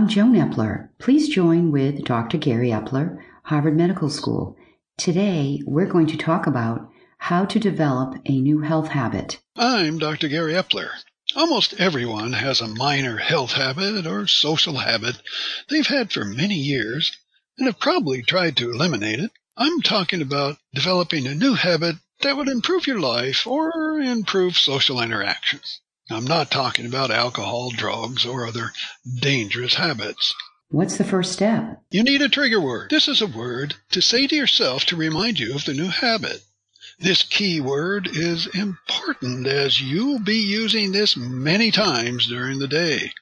I'm Joan Epler. Please join with Dr. Gary Epler, Harvard Medical School. Today, we're going to talk about how to develop a new health habit. I'm Dr. Gary Epler. Almost everyone has a minor health habit or social habit they've had for many years and have probably tried to eliminate it. I'm talking about developing a new habit that would improve your life or improve social interactions. I'm not talking about alcohol, drugs, or other dangerous habits. What's the first step? You need a trigger word. This is a word to say to yourself to remind you of the new habit. This key word is important as you'll be using this many times during the day.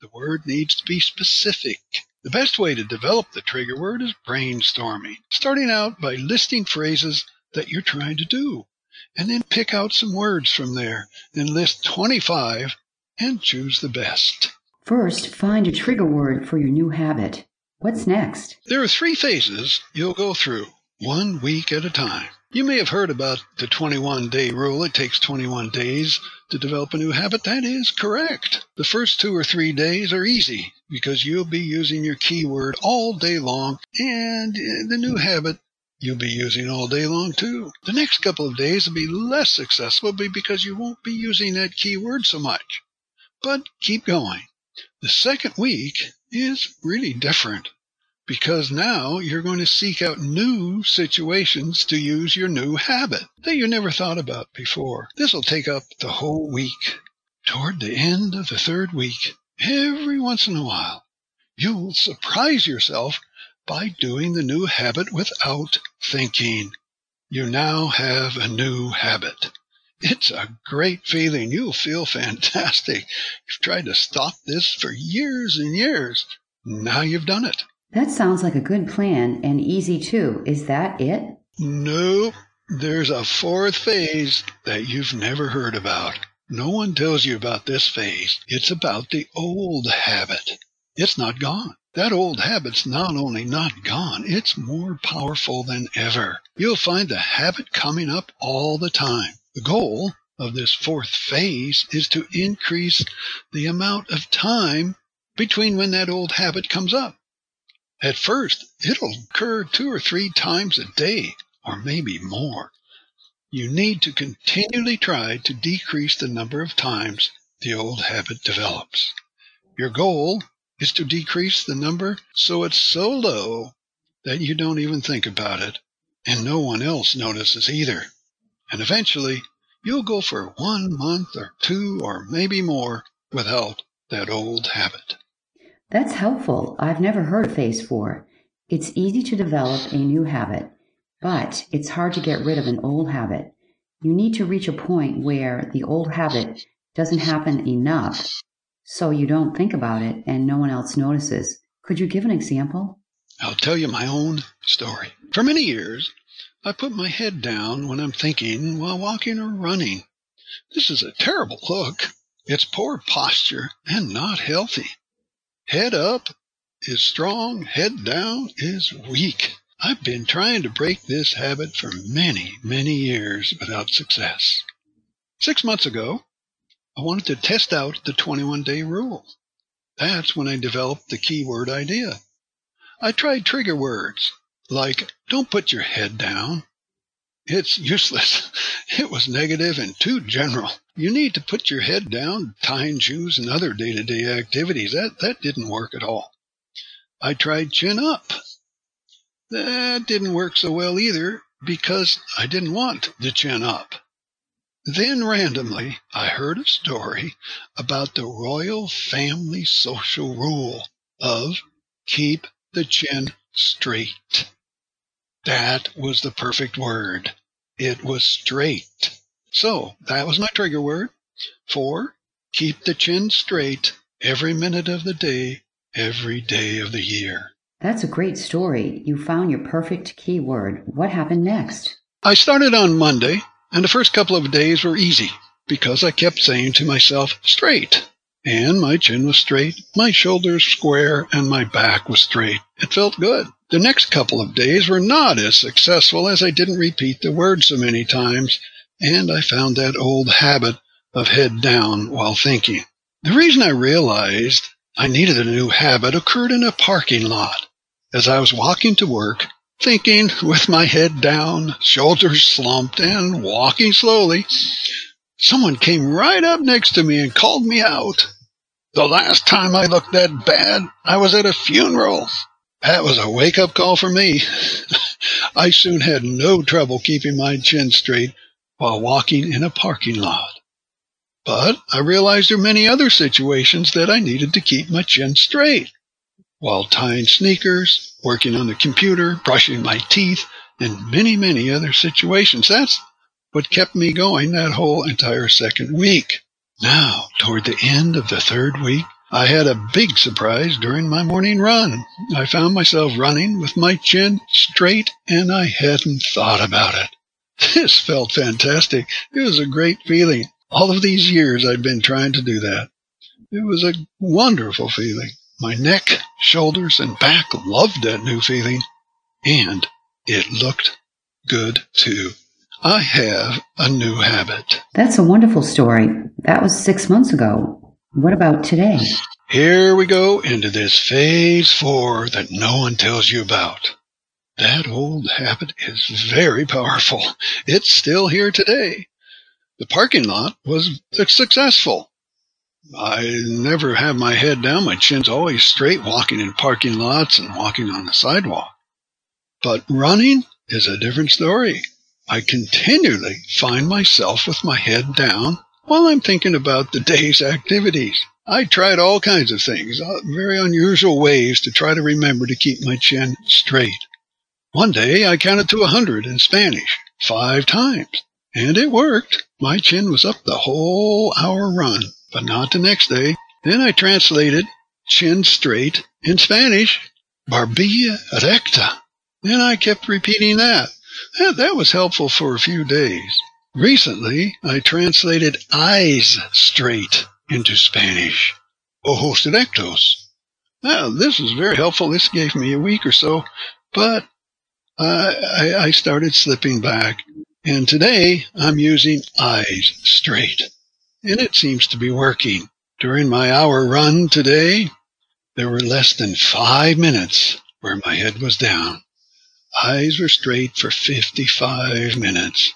The word needs to be specific. The best way to develop the trigger word is brainstorming, starting out by listing phrases that you're trying to do and then pick out some words from there then list 25 and choose the best. First, find a trigger word for your new habit. What's next? There are three phases you'll go through, one week at a time. You may have heard about the 21 day rule. It takes 21 days to develop a new habit. That is correct. The first two or three days are easy because you'll be using your keyword all day long and the new habit you'll be using all day long too. The next couple of days will be less successful because you won't be using that keyword so much. But keep going. The second week is really different because now you're going to seek out new situations to use your new habit that you never thought about before. This will take up the whole week. Toward the end of the third week, every once in a while, you'll surprise yourself by doing the new habit without thinking. You now have a new habit. It's a great feeling. You'll feel fantastic. You've tried to stop this for years and years. Now you've done it. That sounds like a good plan and easy too. Is that it? No, There's a fourth phase that you've never heard about. No one tells you about this phase. It's about the old habit. It's not gone. That old habit's not only not gone, it's more powerful than ever. You'll find the habit coming up all the time. The goal of this fourth phase is to increase the amount of time between when that old habit comes up. At first, it'll occur two or three times a day, or maybe more. You need to continually try to decrease the number of times the old habit develops. Your goal is to decrease the number so it's so low that you don't even think about it and no one else notices either. And eventually you'll go for one month or two or maybe more without that old habit. That's helpful. I've never heard of phase four. It's easy to develop a new habit, but it's hard to get rid of an old habit. You need to reach a point where the old habit doesn't happen enough so you don't think about it and no one else notices. Could you give an example? I'll tell you my own story. For many years, I put my head down when I'm thinking while walking or running. This is a terrible look. It's poor posture and not healthy. Head up is strong, head down is weak. I've been trying to break this habit for many, many years without success. Six months ago, I wanted to test out the 21 day rule. That's when I developed the keyword idea. I tried trigger words like, don't put your head down. It's useless. It was negative and too general. You need to put your head down, tying shoes and other day to day activities. That, that didn't work at all. I tried chin up. That didn't work so well either because I didn't want the chin up. Then randomly I heard a story about the royal family social rule of keep the chin straight. That was the perfect word. It was straight. So that was my trigger word. for keep the chin straight every minute of the day, every day of the year. That's a great story. You found your perfect keyword. What happened next? I started on Monday and the first couple of days were easy because I kept saying to myself, straight. And my chin was straight, my shoulders square, and my back was straight. It felt good. The next couple of days were not as successful as I didn't repeat the word so many times, and I found that old habit of head down while thinking. The reason I realized I needed a new habit occurred in a parking lot. As I was walking to work, thinking with my head down, shoulders slumped, and walking slowly, someone came right up next to me and called me out. The last time I looked that bad, I was at a funeral. That was a wake up call for me. I soon had no trouble keeping my chin straight while walking in a parking lot. But I realized there were many other situations that I needed to keep my chin straight. While tying sneakers, working on the computer, brushing my teeth, and many, many other situations. That's what kept me going that whole entire second week. Now, toward the end of the third week, I had a big surprise during my morning run. I found myself running with my chin straight and I hadn't thought about it. This felt fantastic. It was a great feeling. All of these years I'd been trying to do that. It was a wonderful feeling. My neck, shoulders, and back loved that new feeling. And it looked good too. I have a new habit. That's a wonderful story. That was six months ago. What about today? Here we go into this phase four that no one tells you about. That old habit is very powerful. It's still here today. The parking lot was successful. I never have my head down. My chin's always straight walking in parking lots and walking on the sidewalk. But running is a different story. I continually find myself with my head down while I'm thinking about the day's activities. I tried all kinds of things, uh, very unusual ways to try to remember to keep my chin straight. One day I counted to a hundred in Spanish, five times, and it worked. My chin was up the whole hour run, but not the next day. Then I translated chin straight in Spanish, barbilla recta. And I kept repeating that that, that was helpful for a few days. Recently, I translated eyes straight into Spanish. Ojos rectos. Now, this was very helpful. This gave me a week or so, but I, I started slipping back. And today, I'm using eyes straight. And it seems to be working. During my hour run today, there were less than five minutes where my head was down. Eyes were straight for 55 minutes.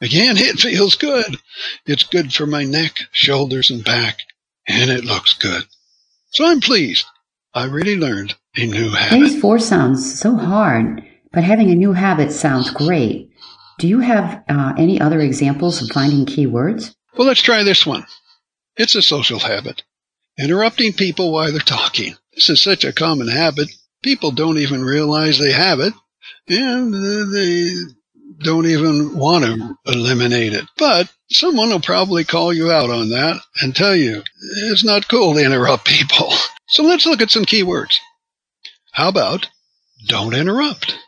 Again, it feels good. It's good for my neck, shoulders, and back, and it looks good. So I'm pleased. I really learned a new habit. Phase four sounds so hard, but having a new habit sounds great. Do you have uh, any other examples of finding keywords? Well, let's try this one. It's a social habit. Interrupting people while they're talking. This is such a common habit, people don't even realize they have it and they don't even want to eliminate it. But someone will probably call you out on that and tell you it's not cool to interrupt people. So let's look at some keywords. How about don't interrupt?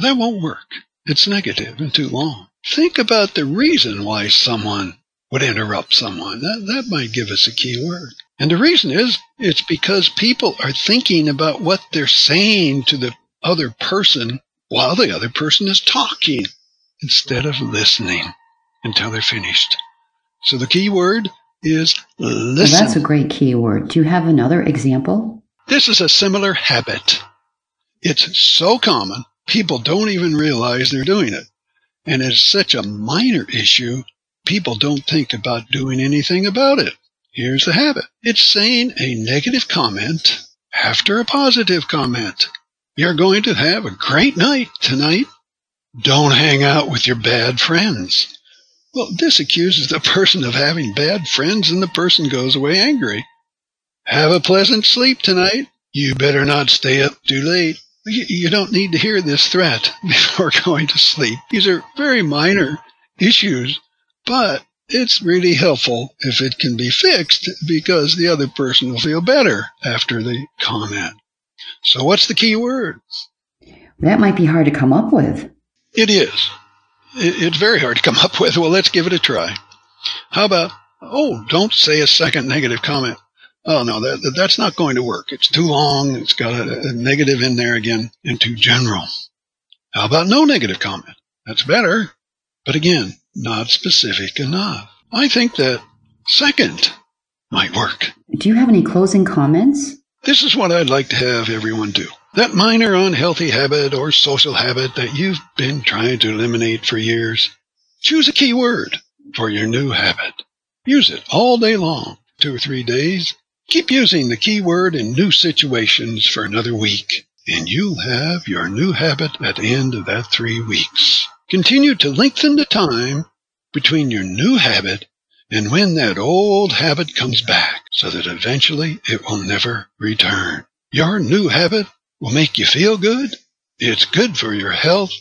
That won't work. It's negative and too long. Think about the reason why someone would interrupt someone. That, that might give us a keyword. And the reason is it's because people are thinking about what they're saying to the other person while the other person is talking instead of listening until they're finished. So the key word is listen. Well, that's a great key word. Do you have another example? This is a similar habit. It's so common, people don't even realize they're doing it. And it's such a minor issue, people don't think about doing anything about it. Here's the habit. It's saying a negative comment after a positive comment. You're going to have a great night tonight. Don't hang out with your bad friends. Well, this accuses the person of having bad friends and the person goes away angry. Have a pleasant sleep tonight. You better not stay up too late. You don't need to hear this threat before going to sleep. These are very minor issues, but it's really helpful if it can be fixed because the other person will feel better after the comment. So what's the key word? That might be hard to come up with. It is. It's very hard to come up with. Well, let's give it a try. How about, oh, don't say a second negative comment. Oh, no, that, that's not going to work. It's too long. It's got a, a negative in there again and too general. How about no negative comment? That's better. But again, not specific enough. I think that second might work. Do you have any closing comments? This is what I'd like to have everyone do. That minor unhealthy habit or social habit that you've been trying to eliminate for years. Choose a key word for your new habit. Use it all day long, two or three days. Keep using the keyword in new situations for another week, and you'll have your new habit at the end of that three weeks. Continue to lengthen the time between your new habit and when that old habit comes back so that eventually it will never return. Your new habit will make you feel good. It's good for your health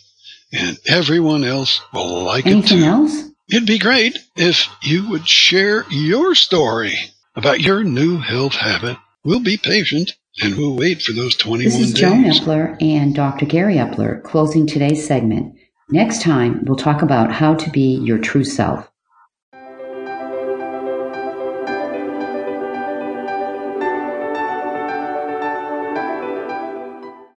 and everyone else will like Anything it too. else? It'd be great if you would share your story about your new health habit. We'll be patient and we'll wait for those 21 days. This is days. Joan Epler and Dr. Gary Epler closing today's segment. Next time, we'll talk about how to be your true self.